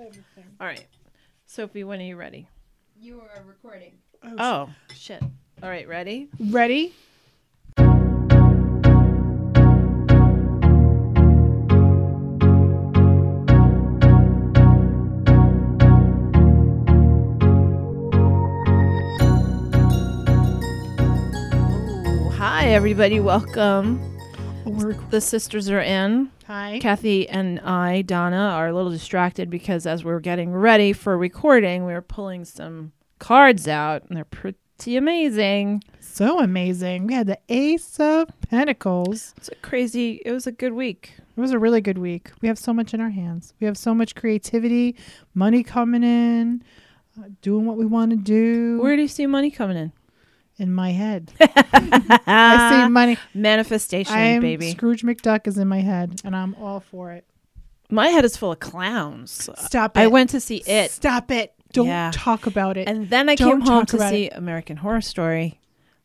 All right. Sophie, when are you ready? You are recording. Oh, oh shit. All right, ready? Ready? Ooh, hi, everybody. Welcome. We're The sisters are in. Hi. Kathy and I, Donna, are a little distracted because as we're getting ready for recording, we were pulling some cards out, and they're pretty amazing. So amazing. We had the Ace of Pentacles. It's a crazy. It was a good week. It was a really good week. We have so much in our hands. We have so much creativity, money coming in, uh, doing what we want to do Where do you see money coming in? In my head. I see money. Manifestation, I'm baby. Scrooge McDuck is in my head, and I'm all for it. My head is full of clowns. Stop it. I went to see it, Stop it. Don't Yeah. talk about it. and then I Don't came home to see American Horror Story.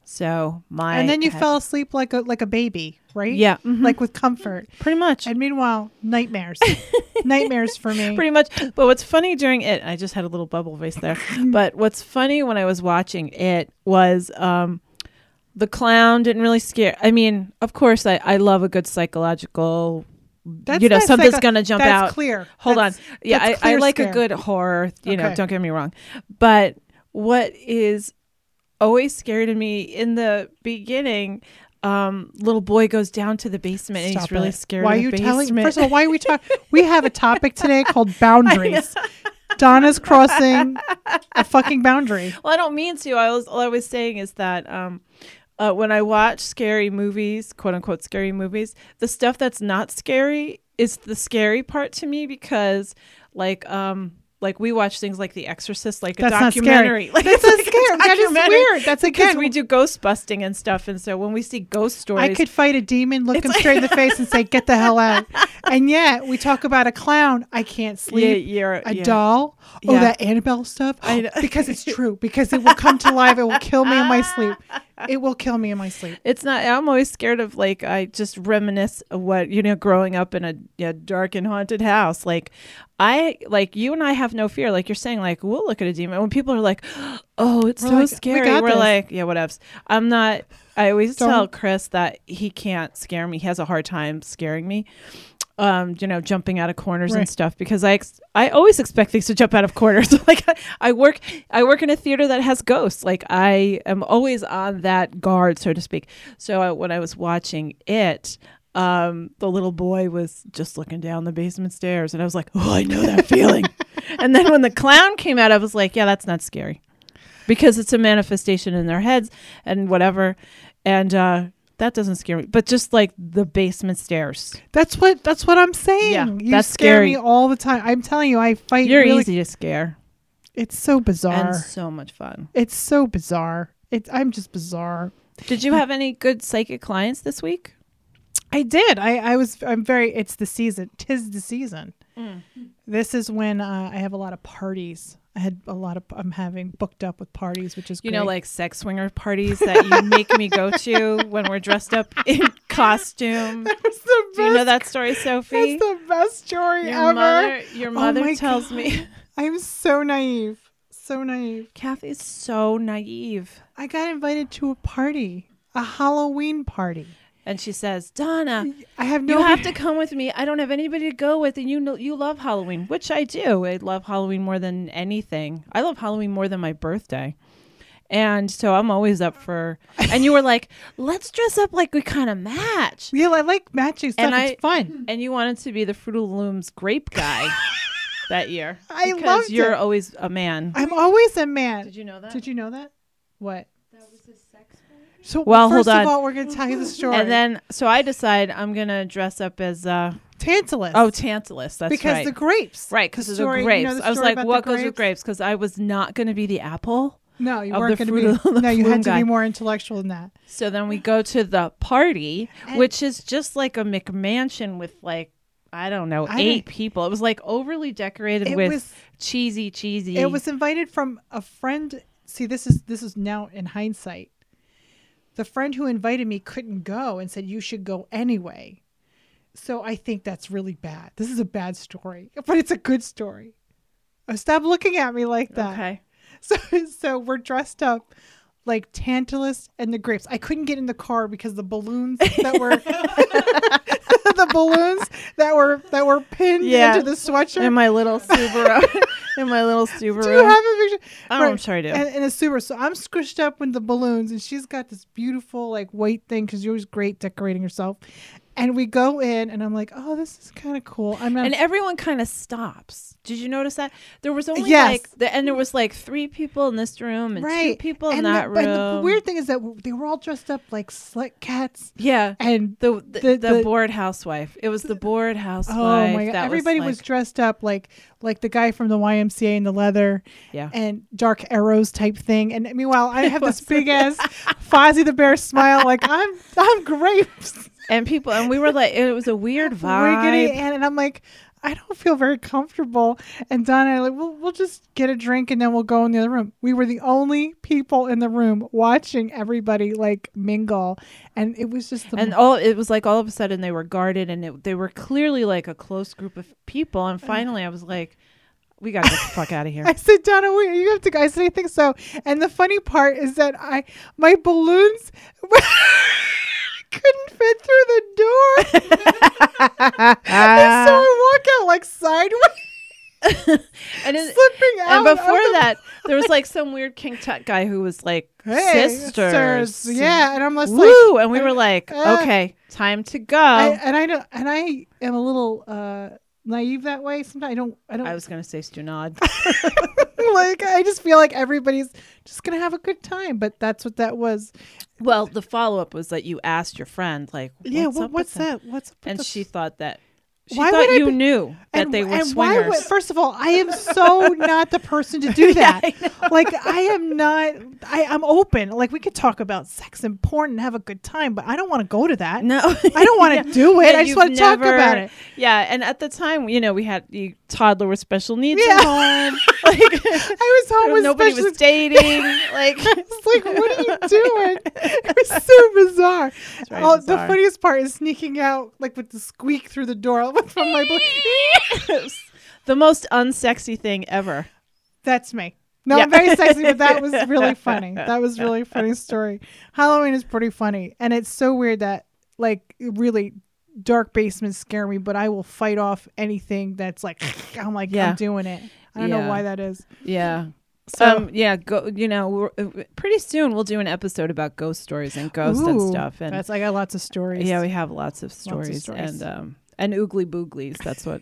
So my and then you head- fell asleep like a like a baby, right? Yeah, mhm. Like with comfort. pretty much. And meanwhile, nightmares. nightmares for me. pretty much. But what's funny during it, I just had a little bubble voice there. but what's funny when I was watching it was um, the clown didn't really scare. I mean, of course, I, I love a good psychological. That's you know, something's psycho- gonna jump that's out. clear. Hold That's- on. Yeah, I, I like a good horror. You know, don't get me wrong. But what is always scary to me in the beginning. Um, little boy goes down to the basement and he's Stop really it. scared. Why of are you the telling? basement. First of all, why are we talking? we have a topic today called boundaries. Donna's crossing a fucking boundary. Well, I don't mean to. I was all I was saying is that um, uh, when I watch scary movies, quote unquote scary movies, the stuff that's not scary is the scary part to me because, like, um, like we watch things like The Exorcist, like a That's not documentary. scary. Like, That's it's not like a scary. That is weird. That's because again. we do ghost busting and stuff, and so when we see ghost stories, I could fight a demon, look him straight in the face, and say, "Get the hell out!" And yet we talk about a clown. I can't yeah, sleep. you're, a yeah. doll. Oh, Yeah. that Annabelle stuff. I know. because it's true. Because it will come to life. It will kill me in my sleep. It will kill me in my sleep. It's not. I'm always scared of like I just reminisce of what you know, growing up in a, a dark and haunted house. Like I like you and I have no fear. Like you're saying, like we'll look at a demon. When people are like, "Oh, it's We're so like, scary," we're this. like, "Yeah, whatevs." I'm not. I always Don't- tell Chris that he can't scare me. He has a hard time scaring me. Um, you know, jumping out of corners and stuff because I ex- I always expect things to jump out of corners. like I, I work I work in a theater that has ghosts. Like I am always on that guard, so to speak. So I, when I was watching it, um, the little boy was just looking down the basement stairs, and I was like, "Oh, I know that feeling." and then when the clown came out, I was like, "Yeah, that's not scary," because it's a manifestation in their heads and whatever, and uh, that doesn't scare me. But just like the basement stairs, That's what. That's what I'm saying. Yeah, you that's scare scary. me all the time. I'm telling you, I fight. you're really, easy to scare It's so bizarre. and so much fun. it's so bizarre. It's. I'm just bizarre. Did you have any good psychic clients this week? I did. I. I was. I'm very. It's the season. Tis the season. Mm. This is when uh, I have a lot of parties. I had a lot of. I'm having booked up with parties, which is You know, like sex swinger parties that you make me go to when we're dressed up in costume. That's the Do you know that story, Sophie? That's the best story Your ever. mother, your Oh mother my tells me. I'm so naive. So naive. Kathy's so naive, I got invited to a party, a Halloween party. And she says, "Donna, I have no. you have to come with me. I don't have anybody to go with, and you know you love Halloween, which I do. I love Halloween more than anything. I love Halloween more than my birthday." And so I'm always up for. And you were like, "Let's dress up like we kind of match." Yeah, I like matching stuff. And I- it's fun. and you wanted to be the Fruit of Looms grape guy that year. I because loved you're it. always a man. I'm always a man. Did you know that? Did you know that? What? That was a sex party? So Well, first hold of all, we're going to tell you the story. and then, so I decide I'm gonna dress up as uh Tantalus. oh Tantalus. That's because right. the grapes. right, because of the story- you grapes. know the I was like, what goes with grapes? Because I was not gonna be the apple. No, you weren't going to be. No, you had to guy. be more intellectual than that. So then we go to the party, And- which is just like a McMansion with like I don't know I eight people. It was like overly decorated It with was. cheesy, cheesy. It was invited from a friend. See, this is this is now in hindsight. The friend who invited me couldn't go and said you should go anyway. So I think that's really bad. This is a bad story, but it's a good story. Stop looking at me like that. Okay. So so we're dressed up like Tantalus and the grapes. I couldn't get in the car because the balloons that were the balloons that were that were pinned Yeah. into the sweatshirt. In my little Subaru. in my little Subaru. Do you have a picture? Oh, Right. I'm sure I do. And, and a Subaru. So I'm squished up with the balloons, and she's got this beautiful like white thing because you're always great decorating yourself. And we go in, and I'm like, oh, this is kind of cool. I'm not. and everyone kind of stops. Did you notice that? There was only Yes. like, the, and there was like three people in this room and two right. people in and that the, room. And the weird thing is that they were all dressed up like slick cats, yeah. and The the, The- the, bored housewife. It was the bored housewife. oh my god, that everybody was, was, dressed up like like the guy from the YMCA in the leather yeah. and dark arrows type thing. And meanwhile, I have this big ass Fozzie the Bear smile, like I'm I'm grapes. and people and we were like it was a weird vibe. riggedy and, and I'm like, I don't feel very comfortable. And Don and I like, we'll, we'll just get a drink and then we'll go in the other room. We were the only people in the room watching everybody like mingle, and it was just the and all it was like all of a sudden they were guarded and it, they were clearly like a close group of people and finally I was like we got to get the fuck out of here. I said, Donna, wait, you have to go. I said, I think so. And the funny part is that I my balloons couldn't fit through the door. and so I walk out like sideways, and slipping out. and before the- that there was like some weird king tut guy who was like Hey, sisters. Yeah. And I'm just like, Woo! and we were like, uh, okay, time to go. I, and I don't, and I am a little uh, naive that way. Sometimes I don't, I don't I was gonna say Stunad. like. I just feel like everybody's just gonna have a good time, but that's what that was. well, the follow up was that you asked your friend, like, yeah, what's with what's that? that? What's up And she thought that she Why thought you be- knew that and, they were swingers. would, first of all, I am so not the person to do Yeah, that. I like I am not. I, I'm open. Like we could talk about sex and porn and have a good time, but I don't want to go to that. no, I don't want to Yeah. do it. Yeah, I just want to talk about it. Yeah, and at the time, you know, we had the toddler with special needs Yeah. at home. Like I was home with nobody special- was dating. Like It's like, what are you doing? it was so bizarre. oh, the funniest part is sneaking out like with the squeak through the door from my. Bl- the most unsexy thing ever. That's me. No, Yeah. I'm very sexy, but that was really funny. That was really funny story. Halloween is pretty funny, and it's so weird that like really dark basements scare me, but I will fight off anything that's like I'm like Yeah. I'm doing it. I don't Yeah. know why that is. Yeah. So um. Yeah. Go. You know. We're, uh, pretty soon we'll do an episode about ghost stories and ghosts and stuff. And that's I got lots of stories. yeah, we have lots of of stories, stories. and um and oogly booglies. That's what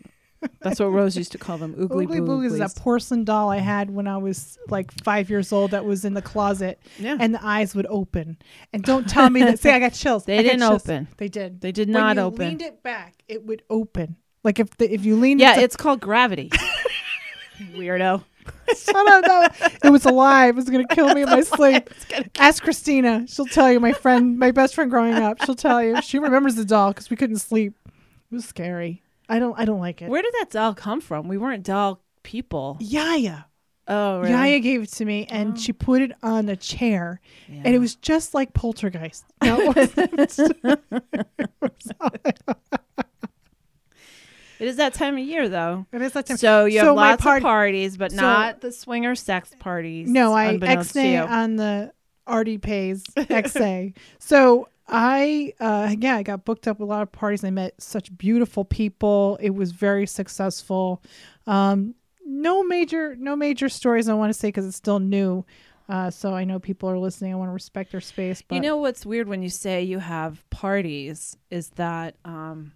that's what Rose used to call them. Oogly, Oogly Booglies is a porcelain doll I had when I was like five years old that was in the closet Yeah. and the eyes would open. And don't tell me that. See, I got chills. They I didn't chills. open. They did. They did not when you open. leaned it back, it would open. Like if the, if you leaned yeah, it to it's called gravity. Weirdo. Up. No, it was alive. It was going to kill me in my sleep. Ask Christina. She'll tell you, my friend, my best friend growing up. She'll tell you. She remembers the doll because we couldn't sleep. It was scary. I don't I don't like it. Where did that doll come from? We weren't doll people. Yaya. Oh, really? Yaya gave it to me and Oh. she put it on a chair Yeah. and it was just like poltergeist. It wasn't. It is that time of year, though. it is that time. So you have So lots part- of parties, but so- not the swinger sex parties. No, I unbeknownst to XA you. on the Artie Pays XA. so I, uh, yeah, I got booked up a lot of parties. I met such beautiful people. It was very successful. Um, no major, no major stories I want to say because it's still new. Uh, so I know people are listening. I want to respect their space. But You know what's weird when you say you have parties is that um,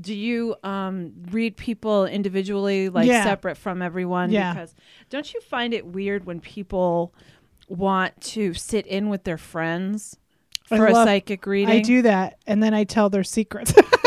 do you um, read people individually, like Yeah. separate from everyone? Yeah. Because don't you find it weird when people want to sit in with their friends I for a love- psychic reading? I do that, and then I tell their secrets.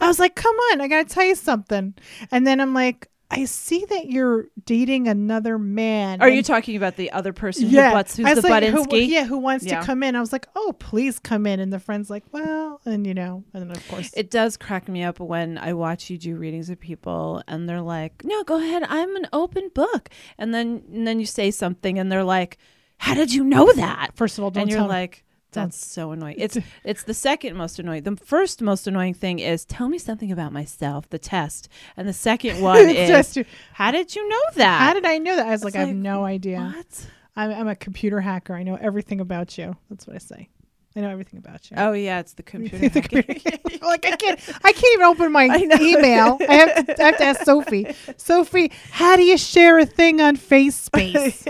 I was like, "Come on, I gotta tell you something," and then I'm like, "I see that you're dating another man." Are and- you talking about the other person yeah, who butts who's the like, who, yeah, who wants Yeah. to come in? I was like, "Oh, please come in," and the friend's like, "Well," and you know, and then of course, It does crack me up when I watch you do readings of people and they're like, "No, go ahead. I'm an open book." And then and then you say something and they're like, "How did you know that?" first of all, don't and you're tell like, That's so annoying. It's it's the second most annoying. The first most annoying thing is tell me something about myself, the test. And the second one is how did you know that? how did I know that? I was like, It's I have no idea. What? I'm, I'm a computer hacker. I know everything about you. That's what I say. I know everything about you. Oh yeah, it's the computer. The computer- like I can't, I can't even open my I email. I have, to, I have to ask Sophie. Sophie, how do you share a thing on FaceSpace?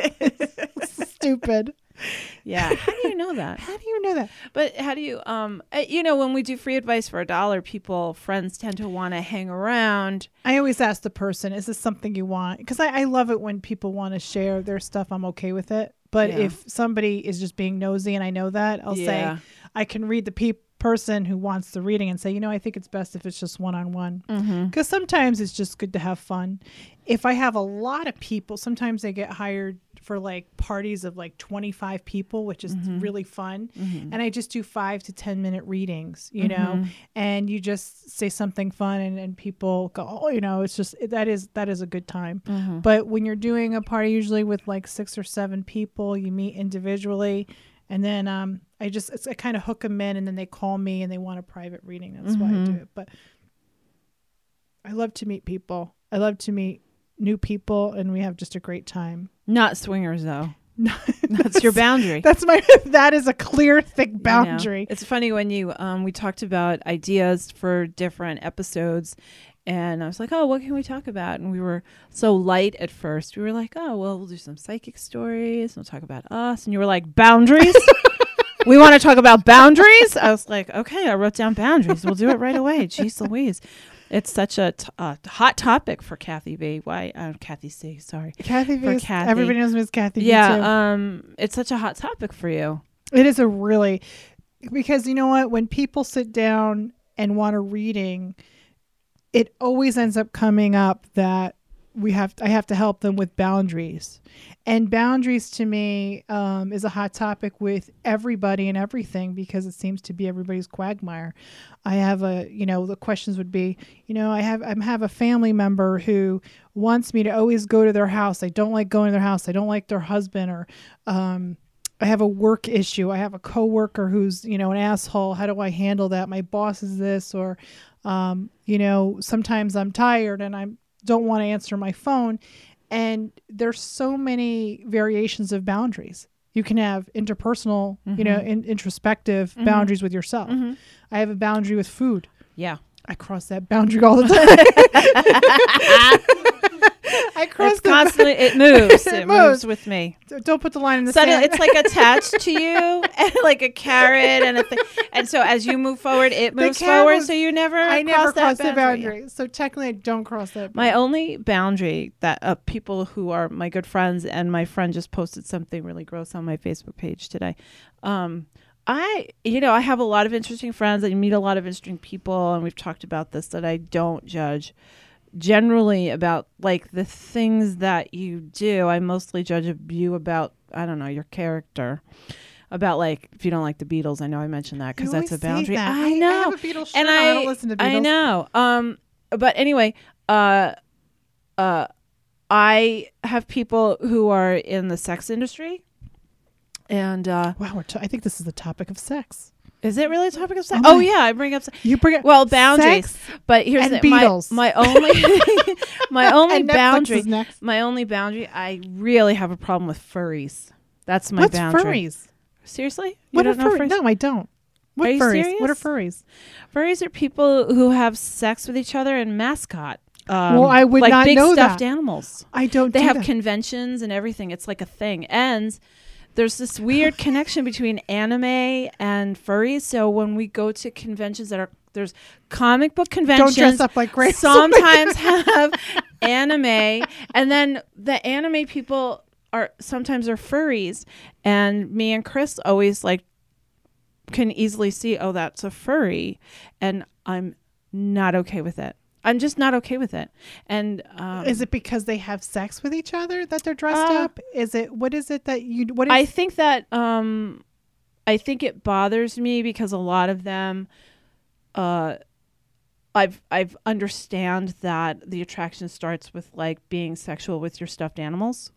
Stupid. Yeah. How do you know that? How do you know that? But how do you um you know when we do free advice for a dollar, people friends tend to want to hang around. I always ask the person, "Is this something you want?" Because I, I love it when people want to share their stuff. I'm okay with it. But Yeah. if somebody is just being nosy, and I know that, I'll Yeah. say I can read the pe- person who wants the reading and say, you know, I think it's best if it's just one on one. Mm-hmm. Because sometimes it's just good to have fun. If I have a lot of people, sometimes they get hired for like parties of like 25 people, which is Mm-hmm. really fun. And I just do five to 10 minute readings, you know, Mm-hmm. and you just say something fun and, and people go, oh, you know, it's just, that is, that is a good time. Mm-hmm. But when you're doing a party, usually with like six or seven people, you meet individually. And then um, I just, it's, I kind of hook them in and then they call me and they want a private reading. That's why I do Mhm. it. But I love to meet people. I love to meet new people and we have just a great time. Not swingers though. That's your boundary. That's my, that is a clear, thick you know? boundary. It's funny when you um we talked about ideas for different episodes and I was like, "Oh, what can we talk about?" And we were so light at first. We were like, "Oh, well, we'll do some psychic stories. We'll talk about us." And you were like, "Boundaries?" we want to talk about boundaries? I was like, "Okay, I wrote down boundaries. We'll do it right away." Jeez Louise. It's such a t- uh, hot topic for Kathy B. Why? Uh, Kathy C. Sorry. Kathy For Kathy. Everybody knows me as Kathy. Yeah. Um. It's such a hot topic for you. It is a really because you know what? When people sit down and want a reading, it always ends up coming up that we have I have to help them with boundaries. And boundaries to me um, is a hot topic with everybody and everything because it seems to be everybody's quagmire. I have a, you know, the questions would be, you know, I have I have a family member who wants me to always go to their house. I don't like going to their house. I don't like their husband or um, I have a work issue. I have a coworker who's, you know, an asshole. How do I handle that? My boss is this or um, you know, sometimes I'm tired and I don't want to answer my phone. And there's so many variations of boundaries. You can have interpersonal, you know, mm-hmm. in, introspective mm-hmm. boundaries with yourself. Mm-hmm. I have a boundary with food. Yeah. I cross that boundary all the time. I cross It's constantly. It moves. It It, moves. moves with me. don't put the line in the Suddenly, sand. it's like attached to you, and like a carrot and a thing. And so as you move forward, it moves forward. moves- So you never. I never cross that the boundary. So technically, I don't cross that. My only boundary that uh, people who are my good friends and my friend just posted something really gross on my Facebook page today. Um, I, you know, I have a lot of interesting friends. I meet a lot of interesting people, and we've talked about this that I don't judge. Generally, about like the things that you do, I mostly judge you about I don't know your character. About like if you don't like the Beatles, I know I mentioned that because that's a boundary. that. I know, have a Beatles shirt and. I, I don't listen to Beatles. I know. Um, but anyway, uh, uh, I have people who are in the sex industry, and uh, Wow, t- I think this is the topic of sex. Is it really a topic of sex? Oh Oh, yeah, I bring up. se- You bring it. Well, boundaries. Sex But here's and the, my, Beatles. my only my only boundary. My only boundary. I really have a problem with furries. That's my What's boundary. furries? Seriously, you What are know furries? No, I don't. What Are you furries? What are furries? Furries are people who have sex with each other and mascot. Um, Well, I would like not big know stuffed that. animals. I don't. They do have that. conventions and everything. It's like a thing. And there's this weird connection between anime and furries. So when we go to conventions that are there's comic book conventions. don't dress up like Grace. sometimes have anime, and then the anime people are sometimes are furries. And me and Chris always like can easily see, oh, that's a furry, and I'm not okay with it. I'm just not okay with it. And um, Is it because they have sex with each other that they're dressed Uh, up? Is it what is it that you what is I think that um, I think it bothers me because a lot of them, uh, I've I've understand that the attraction starts with like being sexual with your stuffed animals.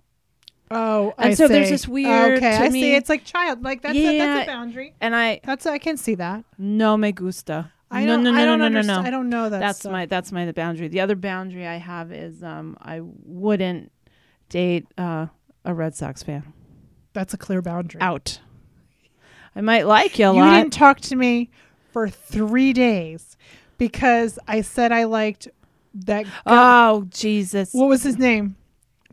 Oh, And I so there's see. this weird- Okay, to I me- see. It's like child. Like that's a, that's a boundary. And I That's I can see that. no me gusta. I no, don't. no, no, I don't no, no, no, no. I don't know that. That's stuff. my that's my the boundary. The other boundary I have is um I wouldn't date uh, a Red Sox fan. That's a clear boundary. Out. I might like you a You lot. didn't talk to me for three days because I said I liked that. guy. oh Jesus! what was his name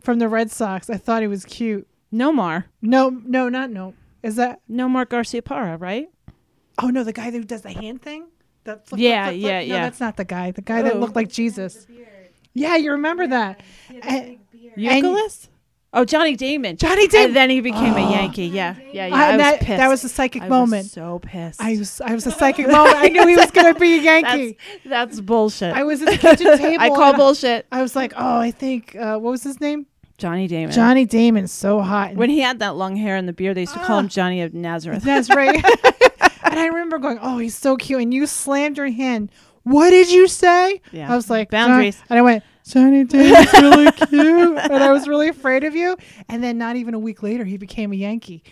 from the Red Sox? I thought he was cute. Nomar, No, no, not no. Is that? Nomar Garciaparra, right? Oh no, the guy who does the hand thing. The flip, flip, Yeah, flip, flip? yeah, No, yeah. that's not the guy. The guy that Oh. looked like Jesus. Yeah, you remember that? Nicholas? Oh, Johnny Damon. Johnny Damon. And then he became Oh. a Yankee. Yeah, yeah, yeah. Uh, I was that, pissed. that was a psychic I moment. Was so pissed. I was I was a psychic moment. I knew he was going to be a Yankee. That's, that's bullshit. I was at the kitchen table. I call bullshit. I was like, oh, I think uh, what was his name? Johnny Damon. Johnny Damon's so hot. When he had that long hair and the beard, they used to call Ah. him Johnny of Nazareth. That's right. And I remember going, oh, he's so cute. And you slammed your hand. What did you say? Yeah. I was like, Boundaries. John- And I went, Johnny Damon's really cute. And I was really afraid of you. And then not even a week later, he became a Yankee.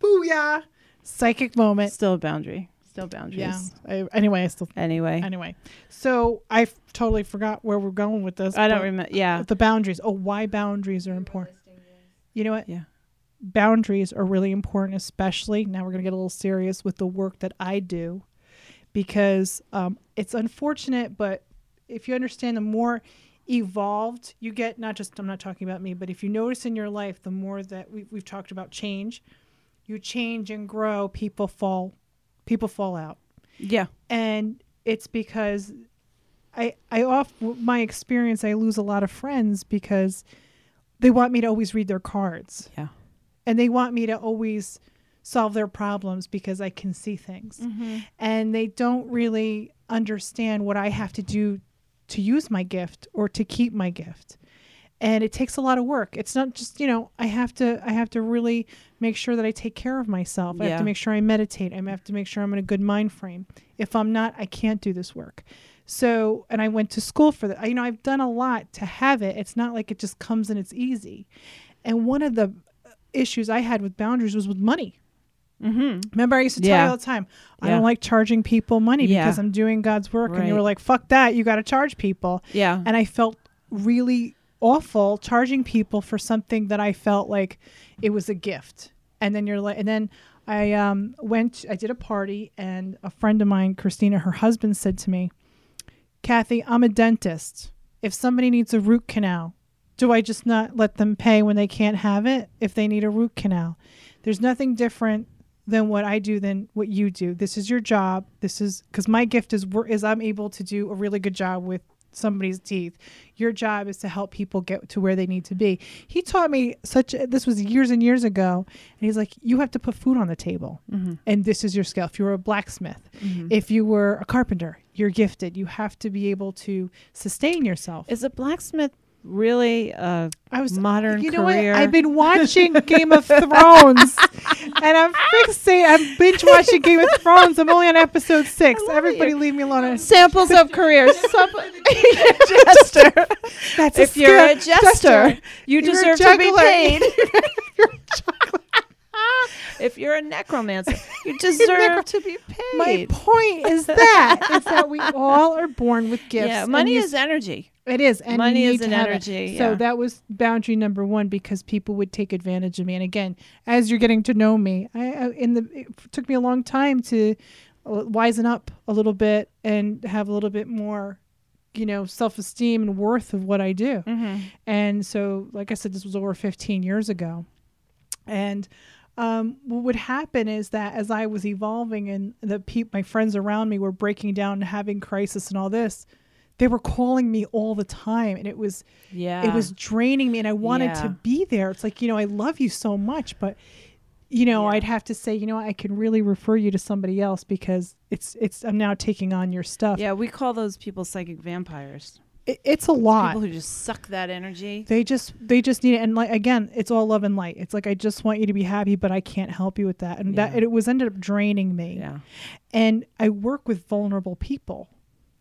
Booyah. Psychic moment. Still a boundary. Still boundaries. Yeah. I, anyway, I still. Anyway, Anyway, so I f- totally forgot where we're going with this. I don't but remember. Yeah. The boundaries. Oh, why boundaries are important. You know what? Yeah. Boundaries are really important, especially now we're going to get a little serious with the work that I do because um, it's unfortunate, but if you understand, the more evolved you get, not just, I'm not talking about me, but if you notice in your life, the more that we, we've talked about change, you change and grow, people fall, people fall out Yeah. and it's because I I off my experience I lose a lot of friends because they want me to always read their cards Yeah. And they want me to always solve their problems because I can see things. Mm-hmm. And they don't really understand what I have to do to use my gift or to keep my gift. And it takes a lot of work. It's not just you know i have to i have to really make sure that i take care of myself. I have to make sure i meditate. I have to make sure i'm in a good mind frame. If i'm not i can't do this work. So and i went to school for that you know i've done a lot to have it. It's not like it just comes and it's easy. And one of the issues i had with boundaries was with money Mm-hmm. Remember, I used to tell Yeah. you all the time, I Yeah. don't like charging people money Yeah. because I'm doing God's work. And you Right. were like, fuck that. You got to charge people. Yeah. And I felt really awful charging people for something that I felt like it was a gift. And then you're like, and then I um, went, I did a party, and a friend of mine, Christina, her husband said to me, Kathy, I'm a dentist. If somebody needs a root canal, do I just not let them pay when they can't have it if they need a root canal? There's nothing different than what I do than what you do. This is your job. This is because my gift is is I'm able to do a really good job with somebody's teeth. Your job is to help people get to where they need to be. He taught me such. This was years and years ago, and he's like, you have to put food on the table, Mm-hmm. and this is your skill. If you were a blacksmith, if you were a carpenter, you're gifted. You have to be able to sustain yourself. Is a blacksmith really uh I was modern you know career? what? I've been watching Game of Thrones, and I'm fixing. I'm binge watching Game of Thrones. I'm only on episode six. Everybody, you. leave me alone. samples of careers? Some- jester. That's a if you're a skill. jester, you You're a deserve to be juggler. paid. if you're a necromancer, you deserve to be paid. My point is that is that we all are born with gifts. yeah, money is energy. It is, and Money is an to have it. energy, So that was boundary number one because people would take advantage of me. And again, as you're getting to know me, I, I in the it took me a long time to uh, wisen up a little bit and have a little bit more, you know, self esteem and worth of what I do. Mm-hmm. And so, like I said, this was over 15 years ago. And um, what would happen is that as I was evolving and the peop my friends around me were breaking down and having crisis and all this, they were calling me all the time, and it was Yeah, it was draining me, and I wanted Yeah. to be there. It's like you know I love you so much, but you know Yeah. I'd have to say you know I can really refer you to somebody else because it's it's I'm now taking on your stuff. Yeah, we call those people psychic vampires. It, it's a lot. People who just suck that energy. They just they just need it, and like again, it's all love and light. It's like I just want you to be happy, but I can't help you with that, and that Yeah. it was ended up draining me. Yeah, And I work with vulnerable people,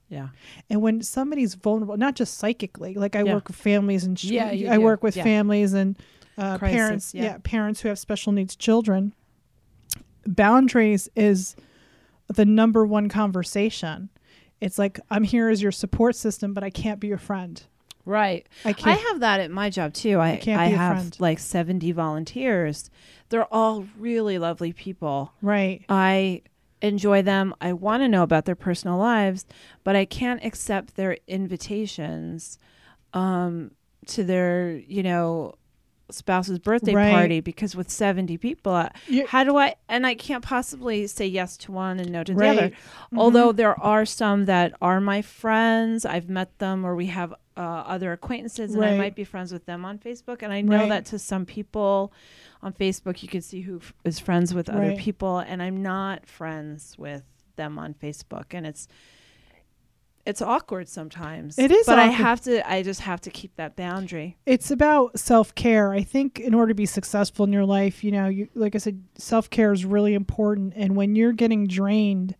Yeah. And when somebody's vulnerable, not just psychically, like I Yeah. work with families and ch- Yeah, you I work with Yeah. families and uh, Crisis, parents, yeah. yeah. parents who have special needs children. Boundaries is the number one conversation. It's like I'm here as your support system, but I can't be your friend. Right. I I have that at my job too. I, can't I be a have friend. like 70 volunteers. They're all really lovely people. right. I enjoy them. I want to know about their personal lives, but I can't accept their invitations um, to their, you know, spouse's birthday Right. party because with 70 people, uh, how do I, and I can't possibly say yes to one and no to the other. Right. Although there are some that are my friends, I've met them or we have uh, other acquaintances and I might be friends with them on Facebook. And I know Right. that to some people on Facebook, you can see who f- is friends with other people. And I'm not friends with them on Facebook. And it's, it's awkward sometimes. It is but I have to. I just have to keep that boundary. it's about self-care i think in order to be successful in your life you know you like i said self-care is really important and when you're getting drained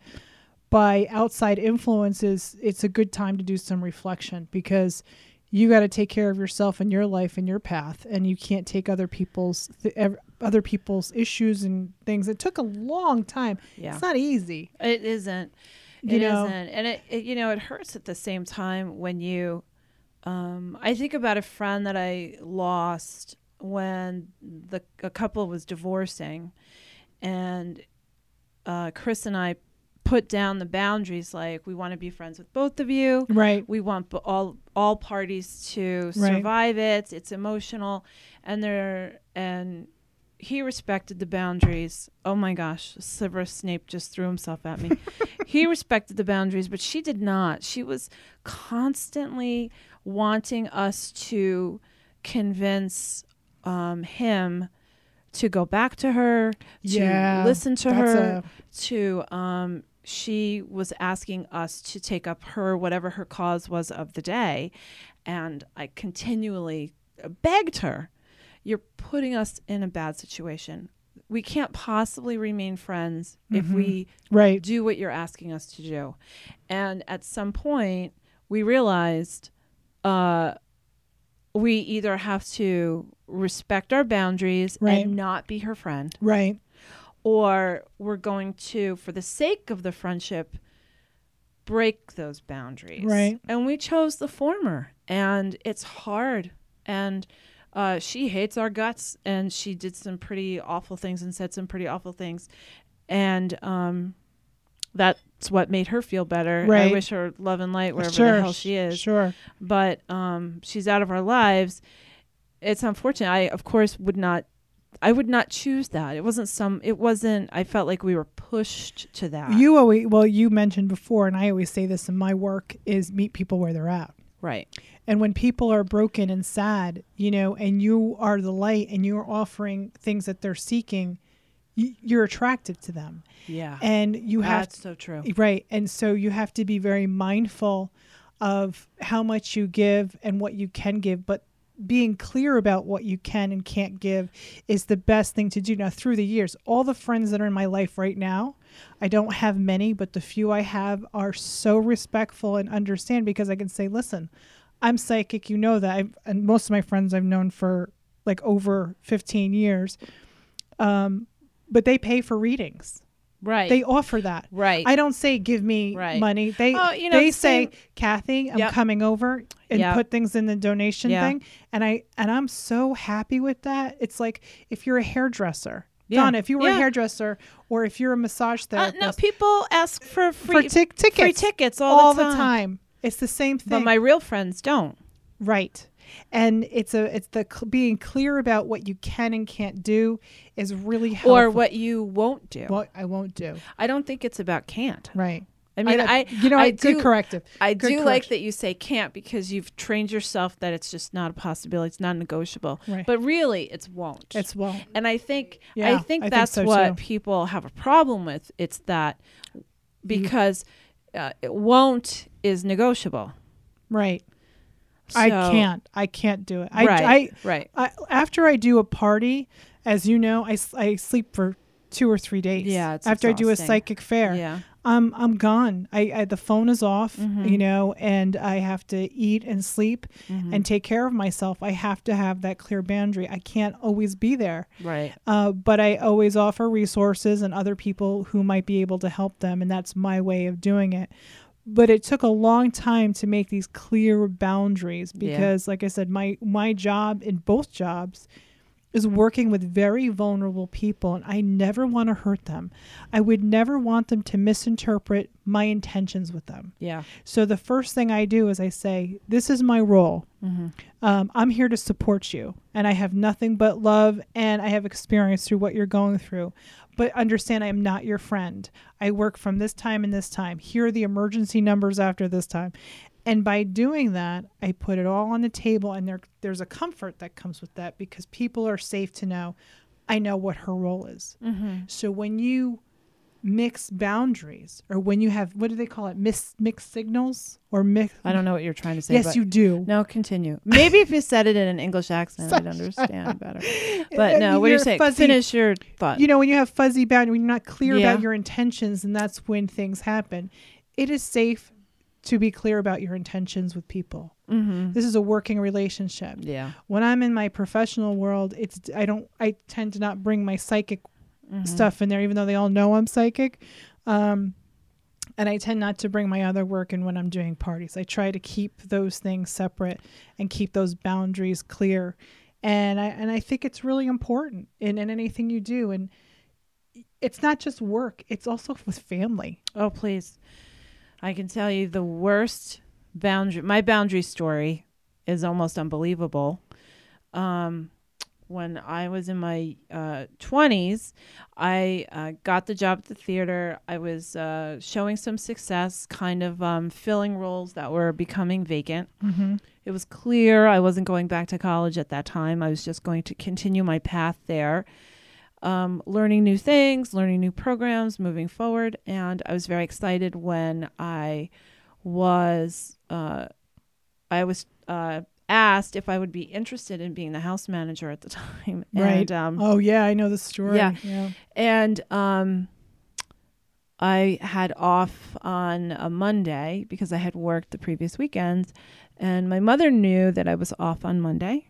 by outside influences it's a good time to do some reflection because you got to take care of yourself and your life and your path and you can't take other people's th- ev- other people's issues and things it took a long time Yeah, it's not easy it isn't. You It know? not and it, it you know it hurts at the same time when you. Um, I think about a friend that I lost when the a couple was divorcing, and uh, Chris and I put down the boundaries like we want to be friends with both of you. right we want b- all all parties to Right. survive it it's emotional and they're and he respected the boundaries. Oh my gosh Severus Snape just threw himself at me. He respected the boundaries but she did not. She was constantly wanting us to convince um, him to go back to her to Yeah, listen to her a to um she was asking us to take up her whatever her cause was of the day. And i continually begged her you're putting us in a bad situation we can't possibly remain friends if Mhm. we right do what you're asking us to do and at some point we realized uh we either have to respect our boundaries Right. and not be her friend right or we're going to, for the sake of the friendship, break those boundaries. Right. And we chose the former, and it's hard. And uh, she hates our guts, and she did some pretty awful things and said some pretty awful things, and um, that's what made her feel better. I wish her love and light wherever sure the hell she is sure but um, she's out of our lives. It's unfortunate. I, of course, would not. I would not choose that. It wasn't some. It wasn't. I felt like we were pushed to that. You always well, you mentioned before, and I always say this in my work: is meet people where they're at. Right? And when people are broken and sad, you know, and you are the light, and you're offering things that they're seeking, you're attractive to them, Yeah. and you have That's so true. right, and so you have to be very mindful of how much you give and what you can give, but being clear about what you can and can't give is the best thing to do. Now, through the years, all the friends that are in my life right now, I don't have many, but the few I have are so respectful and understand because I can say, listen, I'm psychic, you know that. I've, and most of my friends I've known for like over 15 years. Um, but they pay for readings. Right. They offer that. right. I don't say give me Right. money. They Oh, you know, they the say, Kathy, I'm Yep. coming over and Yep. put things in the donation Yeah. thing. And I and I'm so happy with that. It's like if you're a hairdresser. Yeah. Donna, if you were Yeah. a hairdresser or if you're a massage Uh, therapist no, people ask for for free tic- tickets free tickets all, all the, the time. time. It's the same thing. But my real friends don't. right. And it's a it's the cl- being clear about what you can and can't do is really helpful. Or what you won't do. what I won't do. I don't think it's about can't. Right. I mean, I, you know, I good do, corrective. I Good do like that you say can't because you've trained yourself that it's just not a possibility. It's not negotiable. Right. But really, it's won't. It's won't. and I think Yeah, I think I think that's so what too. people have a problem with. It's that because uh, it won't is negotiable. Right. I can't. I can't do it. I, right. right. I, I after I do a party, as you know, I, I sleep for two or three days. Yeah, after I do a psychic fair, Yeah. I'm I'm gone. I, I the phone is off, Mhm. you know, and I have to eat and sleep Mhm. and take care of myself. I have to have that clear boundary. I can't always be there. right. Uh, but I always offer resources and other people who might be able to help them, and that's my way of doing it. But it took a long time to make these clear boundaries Yeah. because, like I said, my my job in both jobs is working with very vulnerable people, and I never want to hurt them. I would never want them to misinterpret my intentions with them. Yeah. So the first thing I do is I say, "This is my role Mm-hmm. um, I'm here to support you, and I have nothing but love, and I have experience through what you're going through. But understand, I am not your friend. I work from this time and this time. Here are the emergency numbers after this time. And by doing that, I put it all on the table, and there, there's a comfort that comes with that because people are safe to know I know what her role is. Mm-hmm. So when you mix boundaries, or when you have, what do they call it? Mis- mixed signals? Or mix. I don't know what you're trying to say. Yes, you do. No, continue. Maybe if you said it in an English accent, I'd understand better. But no, what you're You're saying. fuzzy. Finish your thought. you know when you have fuzzy boundaries when you're not clear Yeah. about your intentions and that's when things happen it is safe to be clear about your intentions with people mm-hmm. this is a working relationship Yeah. when i'm in my professional world it's i don't i tend to not bring my psychic Mhm. stuff in there even though they all know i'm psychic um and I tend not to bring my other work in when I'm doing parties. I try to keep those things separate and keep those boundaries clear. And I and I think it's really important in, in anything you do. And it's not just work, it's also with family. Oh, please. I can tell you the worst boundary. My boundary story is almost unbelievable. Um, when I was in my uh, 20s, I uh, got the job at the theater. I was uh, showing some success, kind of um, filling roles that were becoming vacant. Mm-hmm. It was clear I wasn't going back to college at that time. I was just going to continue my path there, um, learning new things, learning new programs, moving forward. And I was very excited when I was uh, I was uh, asked if I would be interested in being the house manager at the time. Right. And, um, Oh yeah, I know the story. Yeah. yeah. and um, I had off on a Monday because I had worked the previous weekends. And my mother knew that I was off on Monday.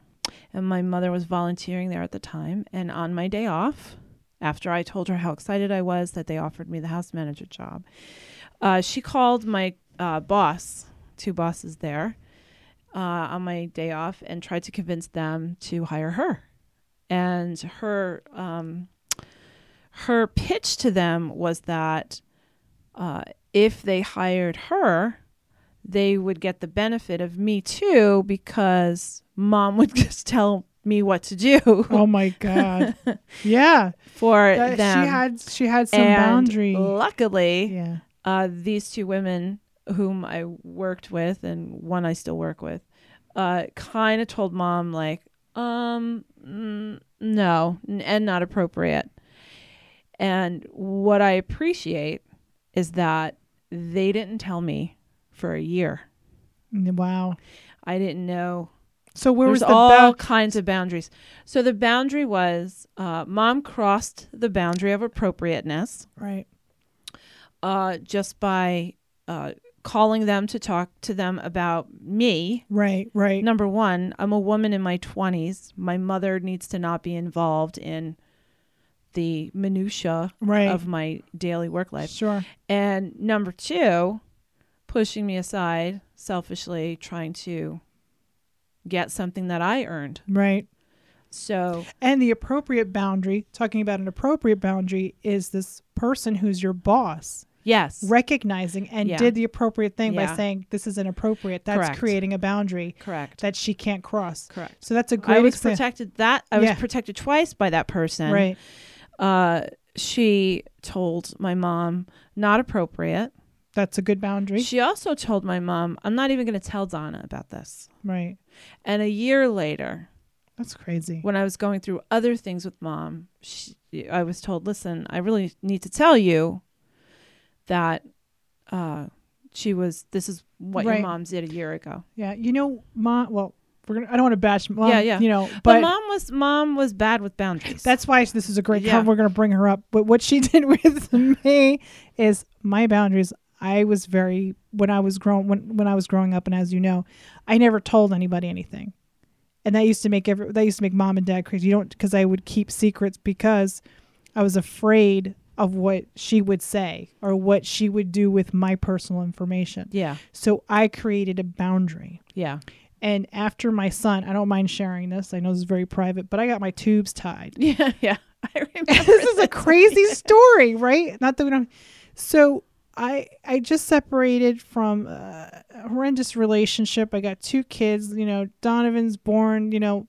And my mother was volunteering there at the time. And on my day off, after I told her how excited I was that they offered me the house manager job, uh, she called my uh, boss, two bosses there, uh, on my day off and tried to convince them to hire her. And her um, her pitch to them was that uh, if they hired her, they would get the benefit of me too because mom would just tell me what to do Oh my god. yeah. for That- them. she had she had some and boundary. Luckily, Yeah. uh, these two women whom I worked with and one I still work with, uh, kind of told mom like, um, mm, no, n- and not appropriate. And what I appreciate is that they didn't tell me for a year. Wow. I didn't know So where there was the all bound- kinds of boundaries. So the boundary was uh, mom crossed the boundary of appropriateness right. uh, just by uh, calling them to talk to them about me. Right, right. Number one, I'm a woman in my 20s. My mother needs to not be involved in the minutia right. of my daily work life. Sure. And number two, pushing me aside selfishly, trying to get something that I earned. Right. So, And the appropriate boundary, talking about an appropriate boundary, is this person who's your boss yes. recognizing and Yeah. did the appropriate thing by saying this is inappropriate. That's Correct. creating a boundary Correct. that she can't cross. Correct. So that's a great I was protected that I was protected twice by that person. Right. uh, she told my mom not appropriate. That's a good boundary. She also told my mom, I'm not even going to tell Donna about this. right. And a year later, That's crazy. when I was going through other things with mom, she, I was told, listen, I really need to tell you that uh, she was, this is what Right. your mom did a year ago. Yeah. You know, mom, well, we're gonna, I don't want to bash mom. Yeah, yeah. You know, but, but, mom was mom was bad with boundaries. that's why this is a great Yeah. cover. We're gonna bring her up. But what she did with me is my boundaries. I was very when I was growing when when I was growing up, and as you know, I never told anybody anything, and that used to make every that used to make mom and dad crazy. You don't because I would keep secrets because I was afraid of what she would say or what she would do with my personal information. yeah, So I created a boundary. yeah, And after my son, I don't mind sharing this. I know this is very private, but I got my tubes tied. yeah, yeah. I remember. this is a crazy story, right? Not that we don't. So I I just separated from a horrendous relationship. I got two kids. You know, Donovan's born. You know,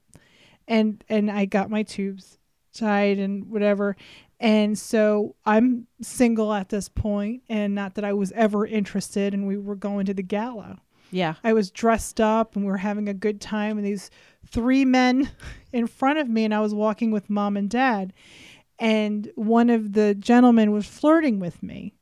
and and I got my tubes tied and whatever. And so I'm single at this point, and not that I was ever interested. And we were going to the gala. yeah, I was dressed up and we were having a good time and these three men in front of me and I was walking with mom and dad and one of the gentlemen was flirting with me.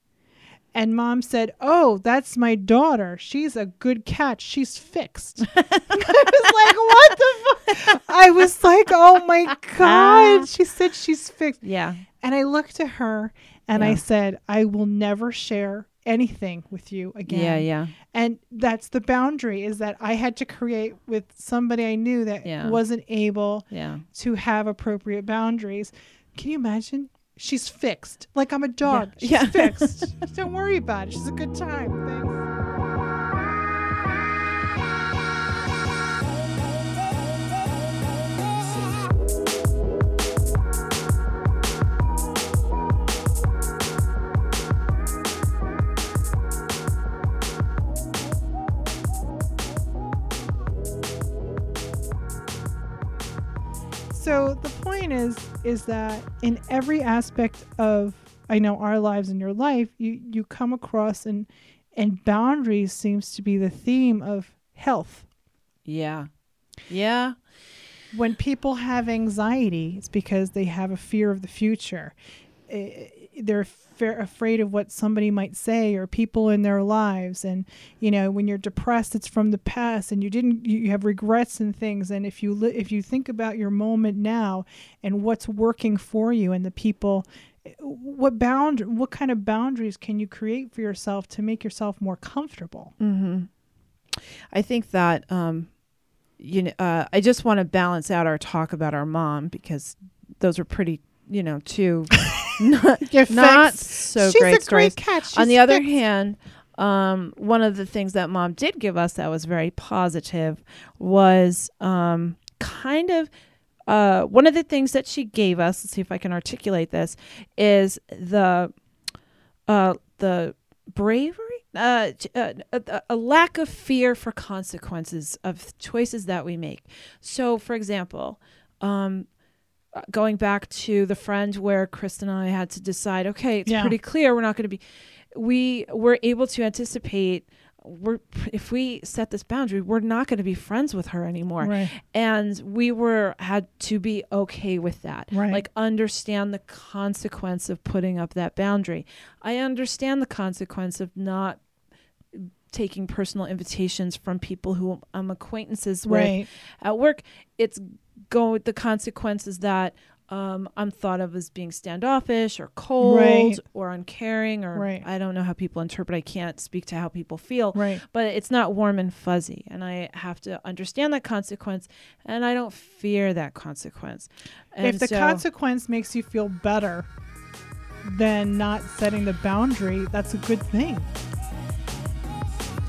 And mom said, "Oh, that's my daughter. She's a good catch. She's fixed." I was like, "What the fuck?" I was like, "Oh my god." She said she's fixed. yeah, And I looked at her and I said, "I will never share anything with you again." yeah, yeah. and that's the boundary is that i had to create with somebody i knew that Yeah. wasn't able Yeah. to have appropriate boundaries can you imagine she's fixed. Like i'm a dog. She's Yeah. fixed. Don't worry about it. She's a good time. Thanks. So the point is is that in every aspect of I know our lives and your life, you you come across and and boundaries seems to be the theme of health. Yeah. Yeah. When people have anxiety, it's because they have a fear of the future. Eh, They're afraid of what somebody might say or people in their lives. And you know, when you're depressed, it's from the past, and you didn't. You have regrets and things. And if you if you think about your moment now and what's working for you and the people, what bound what kind of boundaries can you create for yourself to make yourself more comfortable? Mm-hmm. I think that um, you know, uh, I just want to balance out our talk about our mom because those are pretty, you know, two not, not so She's great a great stories. catch. On the other fixed. hand, um, one of the things that mom did give us that was very positive was um, kind of uh, one of the things that she gave us. Let's see if I can articulate this. Is the uh, the bravery, uh, uh, a, a lack of fear for consequences of choices that we make. So, for example, um, uh, going back to the friend where Kristen and I had to decide, okay, it's Yeah. pretty clear we're not going to be. We were able to anticipate. We're if we set this boundary, we're not going to be friends with her anymore Right. and we were had to be okay with that Right. like understand the consequence of putting up that boundary i understand the consequence of not taking personal invitations from people who i'm acquaintances with Right. at work it's go the consequences that um, I'm thought of as being standoffish or cold Right. or uncaring or Right. I don't know how people interpret. I can't speak to how people feel Right. but it's not warm and fuzzy and i have to understand that consequence and i don't fear that consequence and if the so- consequence makes you feel better than not setting the boundary, that's a good thing.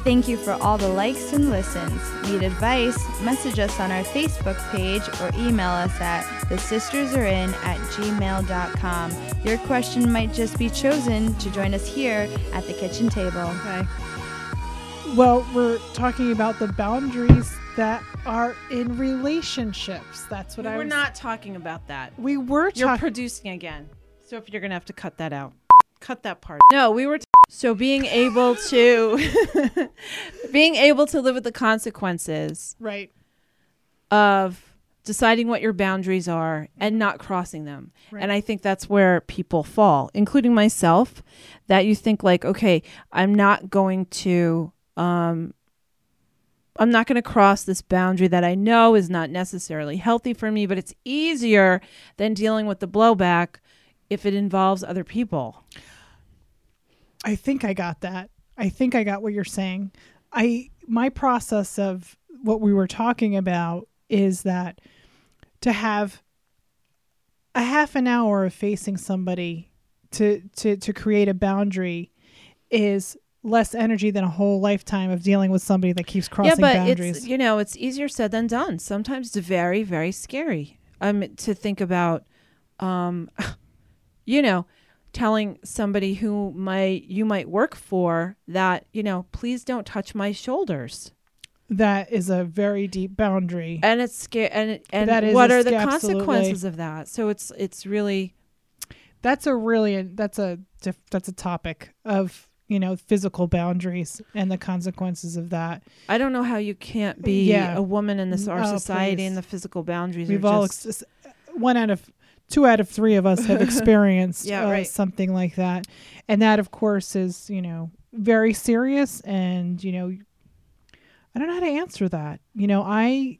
Thank you for all the likes and listens. Need advice? Message us on our Facebook page or email us at thesistersarein at gmail.com. Your question might just be chosen to join us here at the kitchen table. okay Well, we're talking about the boundaries that are in relationships. That's what I we're was, not talking about that We were talking. you're producing again so if you're gonna have to cut that out cut that part no we were t- so being able to being able to live with the consequences right. of deciding what your boundaries are and not crossing them. Right. And I think that's where people fall, including myself, that you think like, okay, I'm not going to um I'm not going to cross this boundary that I know is not necessarily healthy for me, but it's easier than dealing with the blowback if it involves other people. I think I got that. I think I got what you're saying. I my process of what we were talking about is that to have a half an hour of facing somebody to to to create a boundary is less energy than a whole lifetime of dealing with somebody that keeps crossing yeah, but boundaries. it's you know it's easier said than done. Sometimes it's very very scary. Um, to think about, um, you know, telling somebody who might you might work for that you know please don't touch my shoulders that is a very deep boundary. and it's scary and and That is what are the sca- absolutely. consequences of that so it's it's really That's a really that's a that's a topic of you know physical boundaries and the consequences of that. i don't know how you can't be Yeah. a woman in this mm, our Oh, society please. and the physical boundaries We've are all just, ex- one out of two out of three of us have experienced Yeah, uh, right. something like that, and that of course is you know very serious. And you know, I don't know how to answer that. You know, I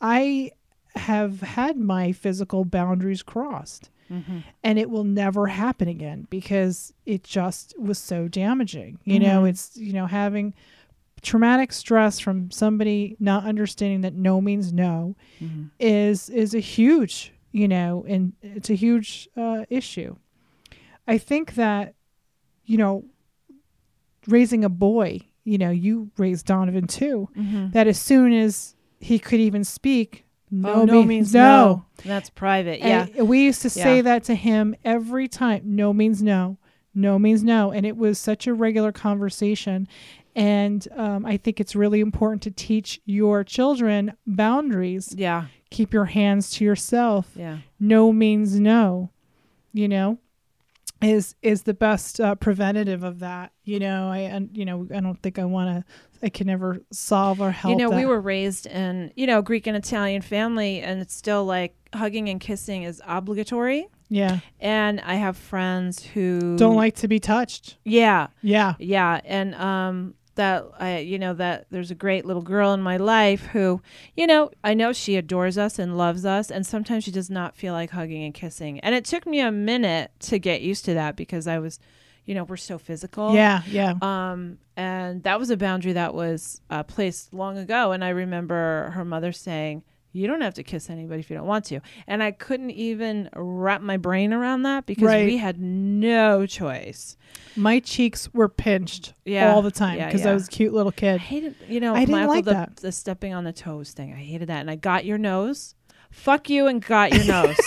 I have had my physical boundaries crossed. Mhm. and it will never happen again because it just was so damaging. You know, Mhm. it's you know having traumatic stress from somebody not understanding that no means no Mhm. is is a huge you know and it's a huge uh, issue. I think that you know raising a boy, you know, you raised Donovan too. Mhm. That as soon as he could even speak, no, oh, no mean- means no. no. That's private. Yeah. And we used to say Yeah. that to him every time. No means no. No means no. And it was such a regular conversation. And um, I think it's really important to teach your children boundaries. yeah. Keep your hands to yourself. Yeah. No means no. You know, is is the best uh, preventative of that. You know, I and you know I don't think I want to. I can never solve or help. you know, we were raised in, you know, Greek and Italian family, and it's still like hugging and kissing is obligatory. yeah. And I have friends who Don't like to be touched. Yeah, Yeah. yeah, and um, that I, you know, that there's a great little girl in my life who, you know, I know she adores us and loves us, and sometimes she does not feel like hugging and kissing. And it took me a minute to get used to that because I was, you know, we're so physical. Yeah. Yeah. Um, and that was a boundary that was uh, placed long ago. And I remember her mother saying, "You don't have to kiss anybody if you don't want to." And I couldn't even wrap my brain around that because Right. we had no choice. My cheeks were pinched Yeah. all the time Yeah, because I was a cute little kid. I hated, you know, I didn't uncle, like the, that. the stepping on the toes thing. I hated that. And I got your nose. Fuck you and got your nose.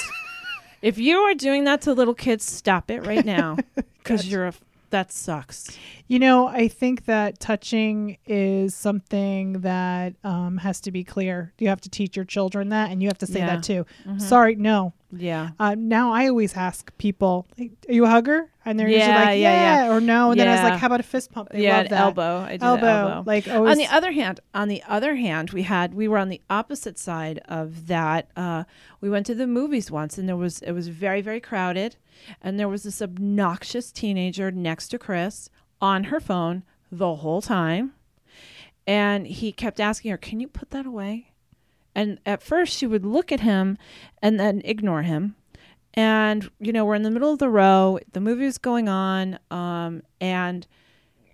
if you are doing that to little kids, stop it right now because Gotcha. you're a. That sucks. You know, I think that touching is something that um, has to be clear. You have to teach your children that, and you have to say Yeah. that too. Mhm. Sorry, no. Yeah. Uh, now I always ask people, "Are you a hugger?" And they're usually like, yeah, "Yeah," or "No," and then I was like, "How about a fist pump?" They yeah, love an that. elbow. I did elbow. elbow. Like always. on the other hand, on the other hand, we had we were on the opposite side of that. Uh, we went to the movies once, and there was it was very very crowded, and there was this obnoxious teenager next to Chris on her phone the whole time, and he kept asking her, "Can you put that away?" And at first, she would look at him and then ignore him. And you know, we're in the middle of the row. The movie was going on, um, and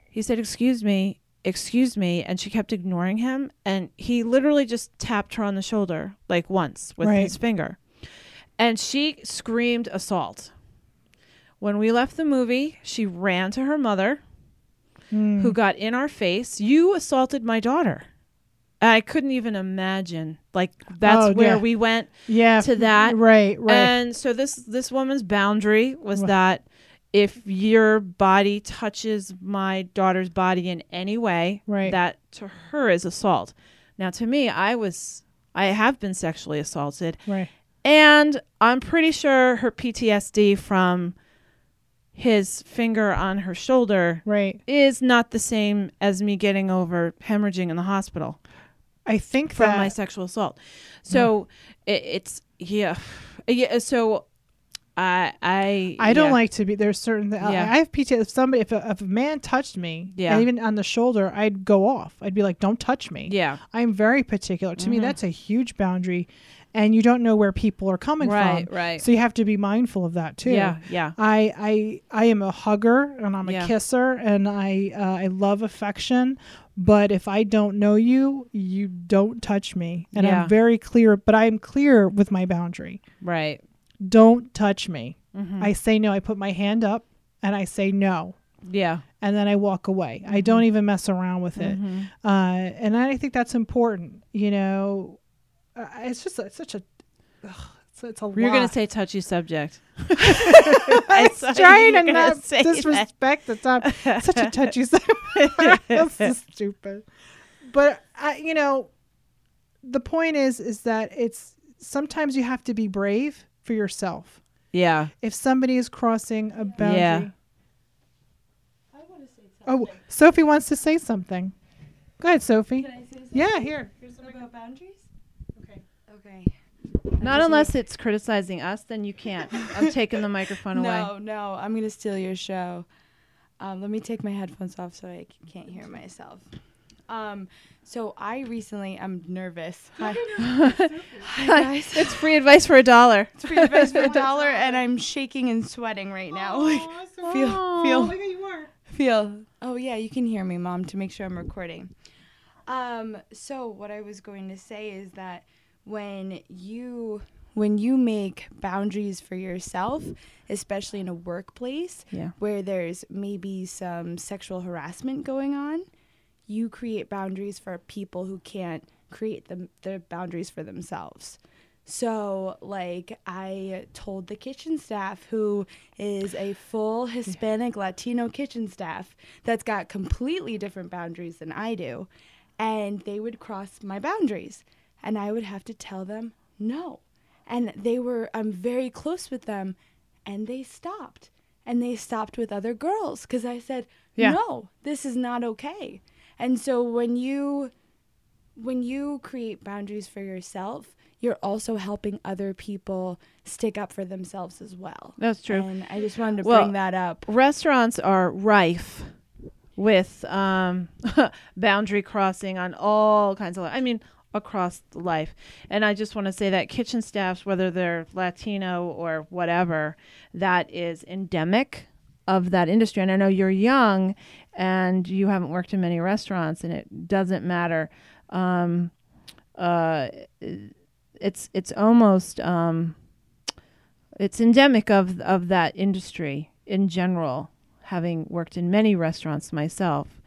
he said, "Excuse me, excuse me," and she kept ignoring him. And he literally just tapped her on the shoulder like once with Right. his finger, and she screamed assault. When we left the movie, she ran to her mother, Mm. who got in our face. You assaulted my daughter. I couldn't even imagine. Like that's Oh, where yeah. we went yeah, to that. Right. Right. And so this this woman's boundary was that if your body touches my daughter's body in any way, Right. that to her is assault. Now to me, I was I have been sexually assaulted right. and I'm pretty sure her PTSD from his finger on her shoulder Right. is not the same as me getting over hemorrhaging in the hospital I think from that my sexual assault. So it, it's yeah, yeah. So I I I don't yeah. like to be. There's certain. Th- Yeah. I have PTSD. If somebody, if a, if a man touched me, Yeah. even on the shoulder, I'd go off. I'd be like, "Don't touch me." Yeah. I'm very particular. To me, Mhm. that's a huge boundary, and you don't know where people are coming Right. from. Right. So you have to be mindful of that too. Yeah. Yeah. I I I am a hugger and I'm a kisser and I uh, I love affection. But if I don't know you, you don't touch me, and Yeah. I'm very clear. But I'm clear with my boundary. Right. Don't touch me. Mhm. I say no. I put my hand up and I say no, yeah. and then I walk away. I Mm-hmm. don't even mess around with it. Mhm. Uh, and I think that's important. You know, uh, it's just it's such a. Ugh, it's, it's a You're gonna say touchy subject. I saw was trying you to not say that. disrespect the top. Such a touchy subject. That's so stupid. But I, you know, the point is, is that it's sometimes you have to be brave for yourself. Yeah. If somebody is crossing a boundary. Yeah. I want to say something. Oh, Sophie wants to say something. Go ahead, Sophie. Can I say something Yeah, here. Here's about boundaries? Okay. Okay. Not unless it's criticizing us, then you can't. I'm taking the microphone away. No, no, I'm gonna steal your show. Um, let me take my headphones off so I c- can't hear myself. Um, so I recently, I'm nervous. Hi, Hi guys. It's free advice for a dollar. It's free advice for a dollar, and I'm shaking and sweating right now. Like, feel, Aw. feel, at you are. feel. Oh yeah, you can hear me, mom, to make sure I'm recording. Um, so what I was going to say is that when you when you make boundaries for yourself, especially in a workplace Yeah. where there's maybe some sexual harassment going on, you create boundaries for people who can't create the the boundaries for themselves. So, like, I told the kitchen staff, who is a full Hispanic Latino kitchen staff that's got completely different boundaries than I do, and they would cross my boundaries, and I would have to tell them no. And they were, I'm very close with them, and they stopped. And they stopped with other girls because I said, Yeah. no, this is not okay. And so when you when you create boundaries for yourself, you're also helping other people stick up for themselves as well. That's true. And I just wanted to Well, bring that up. Restaurants are rife with um, boundary crossing on all kinds of. I mean, across life. And I just want to say that kitchen staffs, whether they're Latino or whatever, that is endemic of that industry. And I know you're young and you haven't worked in many restaurants, and it doesn't matter. Um, uh, it's it's almost um, it's endemic of of that industry in general. Having worked in many restaurants myself,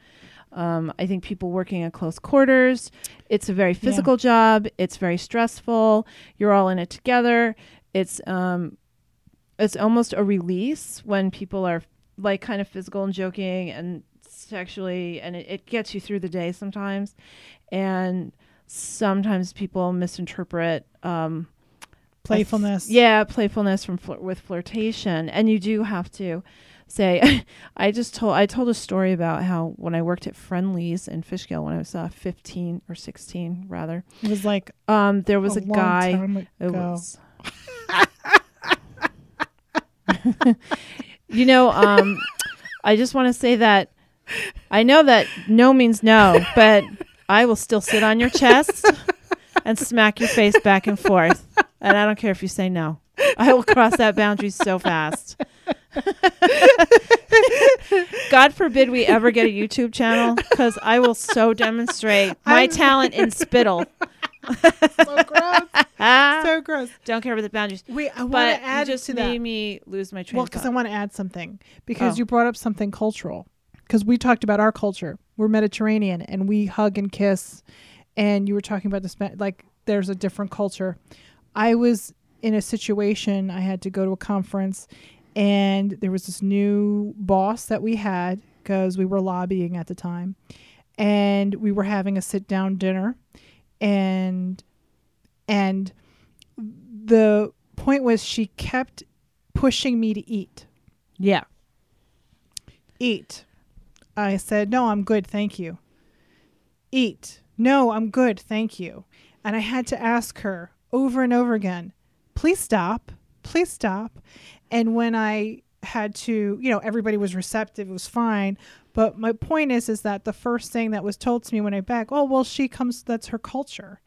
um, I think people working in close quarters, it's a very physical job. It's very stressful. You're all in it together. It's um, it's almost a release when people are like kind of physical and joking and sexually, and it, it gets you through the day sometimes. And sometimes people misinterpret um, Playfulness. yeah, playfulness from flir- with flirtation, and you do have to say. I just told I told a story about how when I worked at Friendly's in Fishkill when I was uh, fifteen or sixteen, rather. It was like Um, there was a a, guy. It was. you know, um, I just want to say that I know that no means no, but I will still sit on your chest and smack your face back and forth. And I don't care if you say no. I will cross that boundary so fast. God forbid we ever get a YouTube channel because I will so demonstrate my I'm- talent in spittle. so gross. so gross. don't care about the boundaries. Wait, I want to add just to made that. me lose my train Well, because I want to add something because Oh. you brought up something cultural. Because we talked about our culture. We're Mediterranean and we hug and kiss. And you were talking about this, like there's a different culture. I was in a situation. I had to go to a conference, and there was this new boss that we had because we were lobbying at the time, and we were having a sit down dinner, and and the point was she kept pushing me to eat yeah. eat. I said, No, I'm good, thank you. Eat. No, I'm good, thank you. And I had to ask her over and over again, Please stop. please stop. And when I had to, you know, everybody was receptive, it was fine. But my point is, is that the first thing that was told to me when I back, oh well, she comes. That's her culture.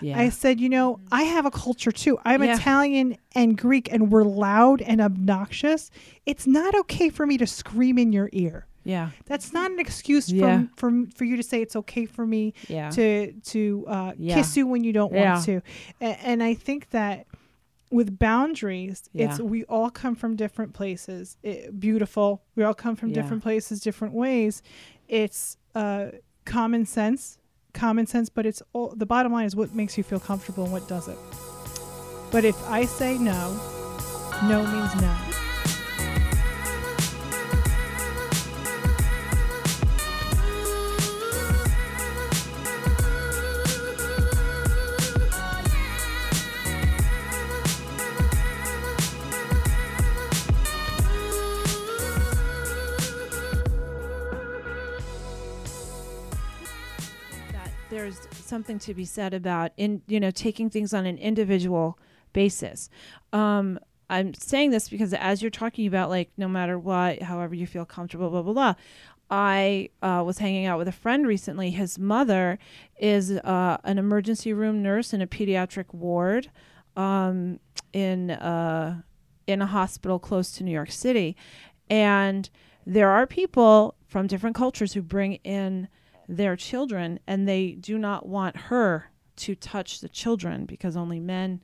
Yeah. I said, you know, I have a culture too. I'm Yeah. Italian and Greek, and we're loud and obnoxious. It's not okay for me to scream in your ear. yeah. That's not an excuse Yeah. for, for for you to say it's okay for me Yeah. to to uh, kiss you when you don't want to. A- and I think that with boundaries, it's we all come from different places. It, beautiful. We all come from Yeah. different places, different ways. It's uh, common sense, common sense. But it's all, the bottom line is what makes you feel comfortable and what doesn't. But if I say no, no means no. Something to be said about in you know taking things on an individual basis. Um, I'm saying this because as you're talking about like no matter what, however you feel comfortable, blah blah blah. I uh, was hanging out with a friend recently. His mother is uh, an emergency room nurse in a pediatric ward um, in uh, in a hospital close to New York City, and there are people from different cultures who bring in their children and they do not want her to touch the children because only men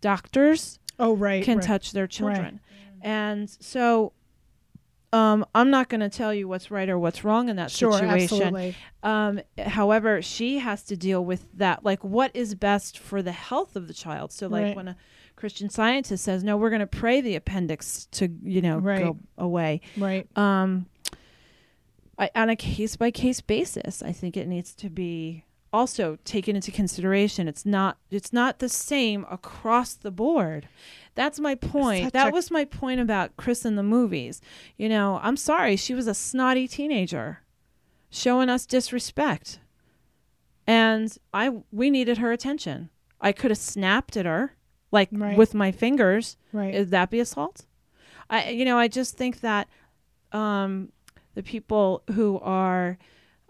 doctors Oh right, can right. touch their children and so um, i'm not going to tell you what's right or what's wrong in that Sure, situation absolutely. um, however she has to deal with that like what is best for the health of the child so like Right. when a christian scientist says no we're going to pray the appendix to you know Right. go away Right. um, I, on a case by case basis, I think it needs to be also taken into consideration. It's not it's not the same across the board. That's my point. Such that a- was my point about Chris in the movies. You know, I'm sorry, she was a snotty teenager showing us disrespect. And I we needed her attention. I could have snapped at her like Right. with my fingers. Right. Would that be assault? I you know, I just think that um the people who are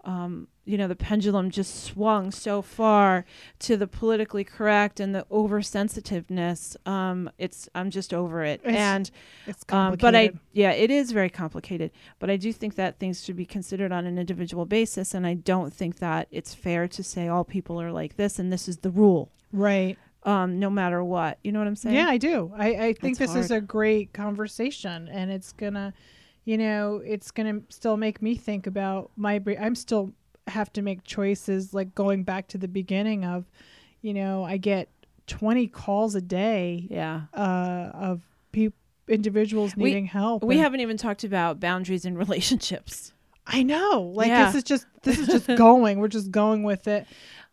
um you know the pendulum just swung so far to the politically correct and the oversensitiveness um it's i'm just over it It's and it's um, complicated. but I, yeah, it is very complicated. But I do think that things should be considered on an individual basis, and I don't think that it's fair to say all people are like this and this is the rule, right. um, no matter what. You know what I'm saying? Yeah, I do. I, I think That's this is a great conversation, and it's gonna, you know, it's gonna still make me think about my. I'm still have to make choices, like going back to the beginning of, you know, I get 20 calls a day Yeah. uh, of people, individuals We- needing help. We and- haven't even talked about boundaries in relationships. I know. Like Yeah. this is just this is just going. We're just going with it.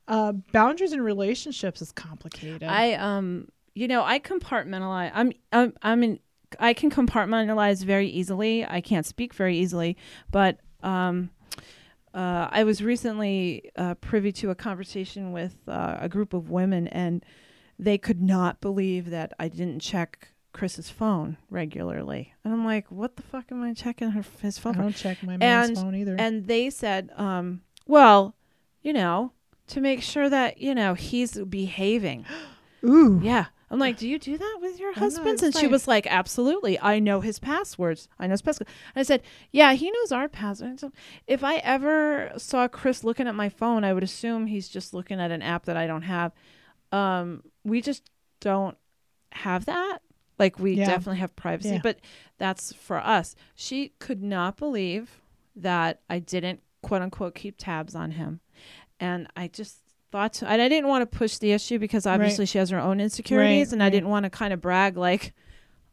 Uh, boundaries in relationships is complicated. I um you know I compartmentalize. I'm I'm I'm in. I can compartmentalize very easily. I can't speak very easily, but um. Uh, I was recently uh, privy to a conversation with uh, a group of women, and they could not believe that I didn't check Chris's phone regularly. And I'm like, "What the fuck am I checking her his phone I don't check my man's And- phone either. And they said, um, "Well, you know, to make sure that you know he's behaving." Ooh. Yeah. I'm like, do you do that with your husbands? it's And she was like, absolutely. I know his passwords. I know his passwords. And I said, yeah, he knows our passwords. If I ever saw Chris looking at my phone, I would assume he's just looking at an app that I don't have. Um, we just don't have that. Like we Yeah. definitely have privacy, Yeah. but that's for us. She could not believe that I didn't quote unquote keep tabs on him. And I just thought to, and I didn't want to push the issue because obviously she has her own insecurities Right, and I didn't want to kind of brag like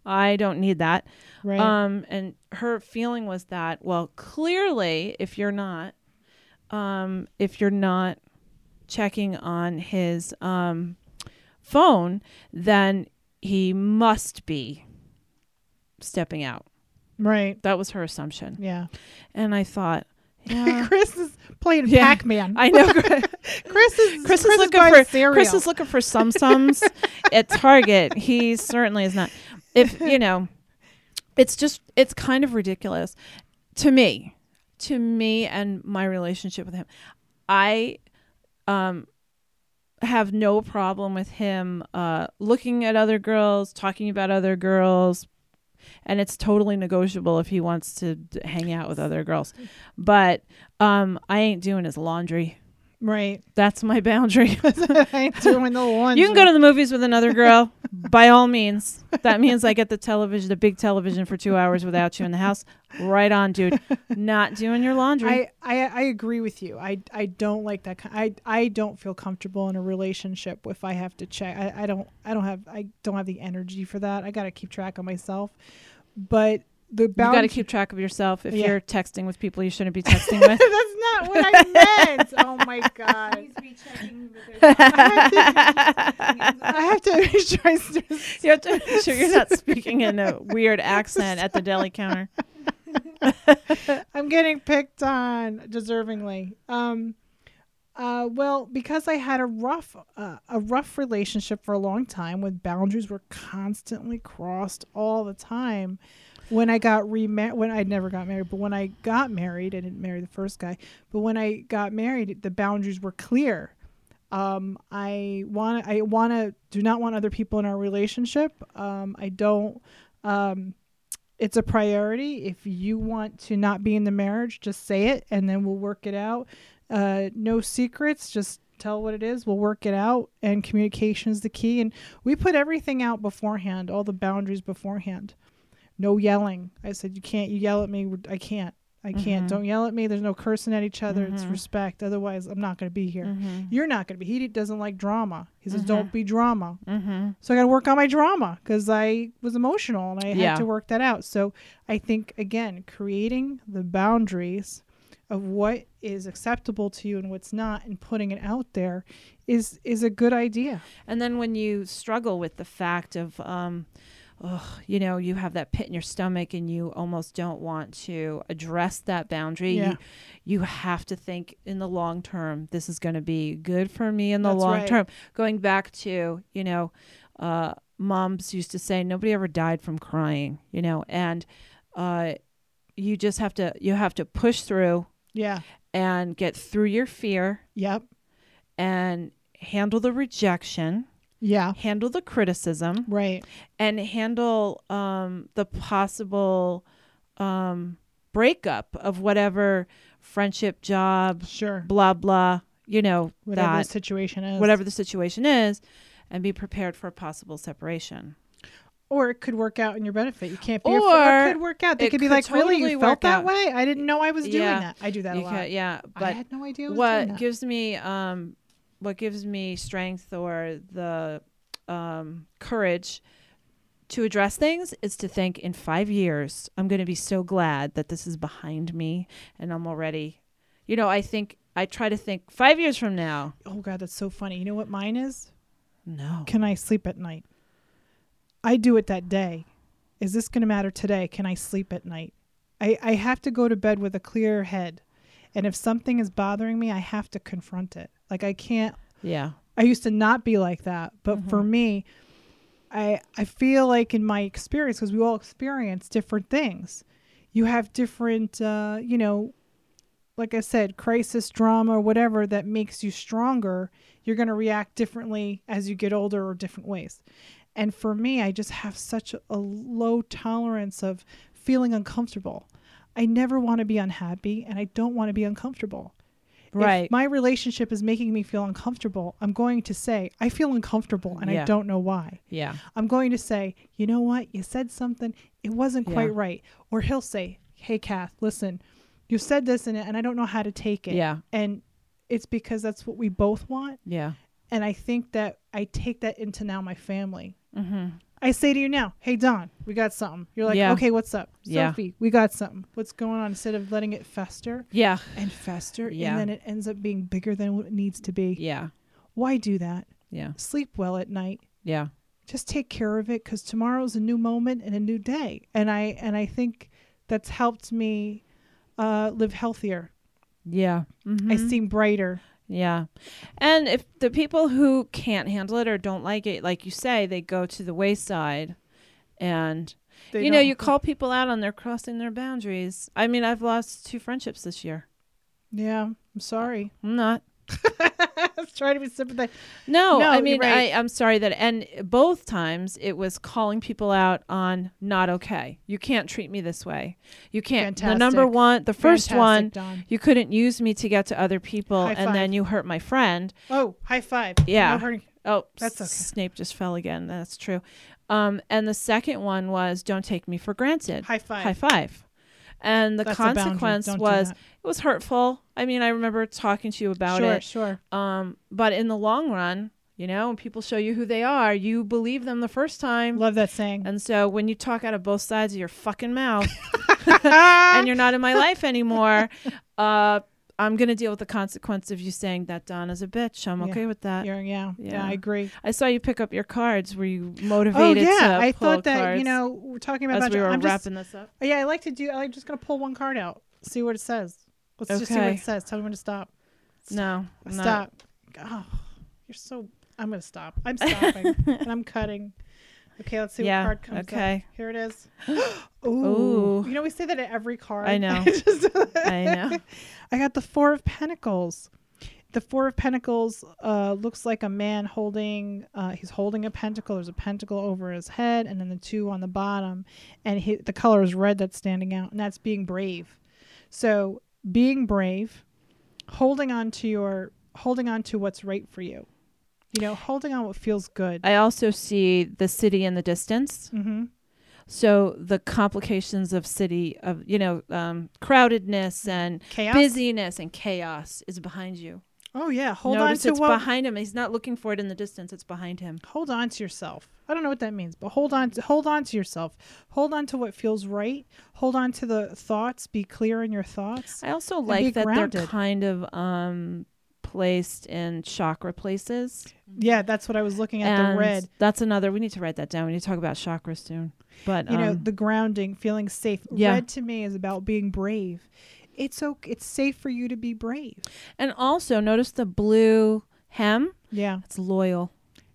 I don't need that. Right. Um and her feeling was that well clearly if you're not um if you're not checking on his um phone then he must be stepping out. right. That was her assumption. Yeah. And I thought yeah, Chris is playing Yeah. Pac-Man. I know. Chris is Chris, is looking for cereal. Chris is looking for sum sums at Target. He certainly is not. if you know, it's just it's kind of ridiculous to me, to me and my relationship with him. I um have no problem with him uh looking at other girls, talking about other girls, and it's totally negotiable if he wants to d- hang out with other girls. But um I ain't doing his laundry. Right. That's my boundary. I ain't doing the one. You can go to the movies with another girl, by all means. That means I get the television, the big television for two hours without you in the house. Right on, dude. Not doing your laundry. I, I I agree with you. I I don't like that. I I don't feel comfortable in a relationship if I have to check. I, I don't I don't have I don't have the energy for that. I got to keep track of myself. But the you bound- got to keep track of yourself if Yeah. you're texting with people you shouldn't be texting with. That's not what I meant. oh my god. I have to make sure I you have to make sure you're not speaking in a weird accent at the deli counter. I'm getting picked on deservingly. Um, uh, well, because I had a rough, uh, a rough relationship for a long time, when boundaries were constantly crossed all the time. When I got remarried, when I never got married, but when I got married, I didn't marry the first guy. But when I got married, the boundaries were clear. Um, I want, I want to, do not want other people in our relationship. Um, I don't. Um, it's a priority. If you want to not be in the marriage, just say it and then we'll work it out. Uh, no secrets, just tell what it is. We'll work it out. And communication is the key. And we put everything out beforehand, all the boundaries beforehand. No yelling. I said, You can't, you yell at me. I can't. I can't. Mhm. Don't yell at me. There's no cursing at each other. It's Mhm. respect. Otherwise, I'm not going to be here. Mm-hmm. You're not going to be. He doesn't like drama. He says. Don't be drama. Mm-hmm. So I got to work on my drama because I was emotional and I Yeah. had to work that out. So I think again, creating the boundaries of what is acceptable to you and what's not, and putting it out there, is is a good idea. And then when you struggle with the fact of, um, you know, you have that pit in your stomach and you almost don't want to address that boundary, Yeah. you, you have to think in the long term, this is going to be good for me in the That's long right. term. Going back to, you know, uh, moms used to say, nobody ever died from crying, you know, and uh, you just have to, you have to push through Yeah. and get through your fear Yep. and handle the rejection, Yeah. handle the criticism, Right. and handle um, the possible um, breakup of whatever friendship, job, Sure. blah blah. You know Whatever that the situation is. whatever the situation is, and be prepared for a possible separation. Or it could work out in your benefit. You can't be. Or afraid. it could work out. They could be could like, "Really, you felt that out. way? I didn't know I was doing Yeah. that. I do that You a lot. yeah, I had no idea. I was doing what gives me um what gives me strength or the um courage to address things is to think in 5 years I'm going to be so glad that this is behind me and I'm already you know I think I try to think 5 years from now oh God, that's so funny. You know what mine is? no Can I sleep at night? I do it that day. Is this going to matter today? Can I sleep at night? I, I have to go to bed with a clear head. And if something is bothering me, I have to confront it. Like I can't yeah I used to not be like that, but for Mhm. me, I I feel like in my experience because we all experience different things. You have different, uh, you know, like I said, crisis drama or whatever that makes you stronger. You're going to react differently as you get older or different ways. And for me, I just have such a, low tolerance of feeling uncomfortable. I never want to be unhappy, and I don't want to be uncomfortable. right If my relationship is making me feel uncomfortable, I'm going to say, I feel uncomfortable and I don't know why. yeah I'm going to say, you know what? You said something, it wasn't Yeah. quite right. Or he'll say, hey, Kath, listen, you said this and, and I don't know how to take it. yeah And it's because that's what we both want. yeah And I think that I take that into now my family. Mhm I say to you now, hey, Don, we got something. You're like, Yeah. okay, what's up? Yeah. Sophie, we got something. What's going on? Instead of letting it fester yeah and fester, Yeah. and then it ends up being bigger than what it needs to be. yeah Why do that? yeah Sleep well at night. yeah Just take care of it because tomorrow's a new moment and a new day. And I and I think that's helped me uh, live healthier. yeah I Mhm. seem brighter. Yeah. And if the people who can't handle it or don't like it, like you say, they go to the wayside and They you know you call people out on their crossing their boundaries. I mean, I've lost two friendships this year. Yeah, I'm sorry. I'm not. I was trying to be sympathetic. No, No, I mean, right. I, I'm sorry that, and both times it was calling people out on not okay. You can't treat me this way. You can't. The number one, the first one, Dawn. you couldn't use me to get to other people, High and then you hurt my friend. Oh, high five. Yeah. No hurting. Oh, That's okay. Snape just fell again. That's true. Um, and the second one was don't take me for granted. High five. High five. And the That's consequence was it was hurtful. I mean, I remember talking to you about sure, it. sure. Um, but in the long run, you know, when people show you who they are, you believe them the first time. Love that saying. And so when you talk out of both sides of your fucking mouth and you're not in my life anymore, uh, I'm gonna deal with the consequence of you saying that Donna's a bitch. I'm Yeah. okay with that. You're- yeah, yeah, Yeah. I agree. I saw you pick up your cards. Were you motivated? Oh motivated yeah, to I thought that you know we're talking about. as we were I'm just, wrapping this up? yeah, I like to do. I like just gonna pull one card out, see what it says. Let's just see what it says. Tell me when to stop. No, I'm not- Stop. Oh, you're so. I'm gonna stop. I'm stopping and I'm cutting. Okay, let's see Yeah, what card comes up. okay. Here it is. Ooh. Ooh. You know we say that at every card. I know. I know. I got the Four of Pentacles. The Four of Pentacles uh, looks like a man holding. Uh, he's holding a pentacle. There's a pentacle over his head, and then the two on the bottom, and he, the color is red that's standing out, and that's being brave. So being brave, holding on to your, holding on to what's right for you. You know, holding on what feels good. I also see the city in the distance. mm-hmm. So the complications of city of you know um, crowdedness and Chaos. busyness and chaos is behind you. Oh yeah, hold Notice on to it's what. behind him. He's not looking for it in the distance. It's behind him. hold on to yourself. I don't know what that means, but hold on to hold on to yourself. Hold on to what feels right. Hold on to the thoughts. Be clear in your thoughts. I also like that they're kind of um, placed in chakra places. Yeah, that's what I was looking at. and the red. That's another. We need to write that down. We need to talk about chakras soon. But You know, um, the grounding, feeling safe. Yeah. Red to me is about being brave. It's okay. It's safe for you to be brave. and also notice the blue hem. Yeah, It's loyal.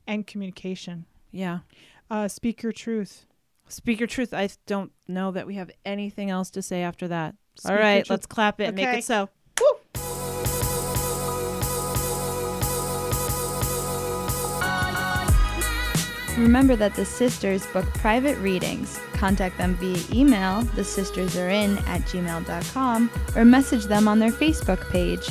and communication. Yeah. Uh, speak your truth. Speak your truth. I don't know that we have anything else to say after that. Speak All right, let's clap it. and Make it so. Remember that the sisters book private readings. Contact them via email, thesistersarein at gmail.com, or message them on their Facebook page.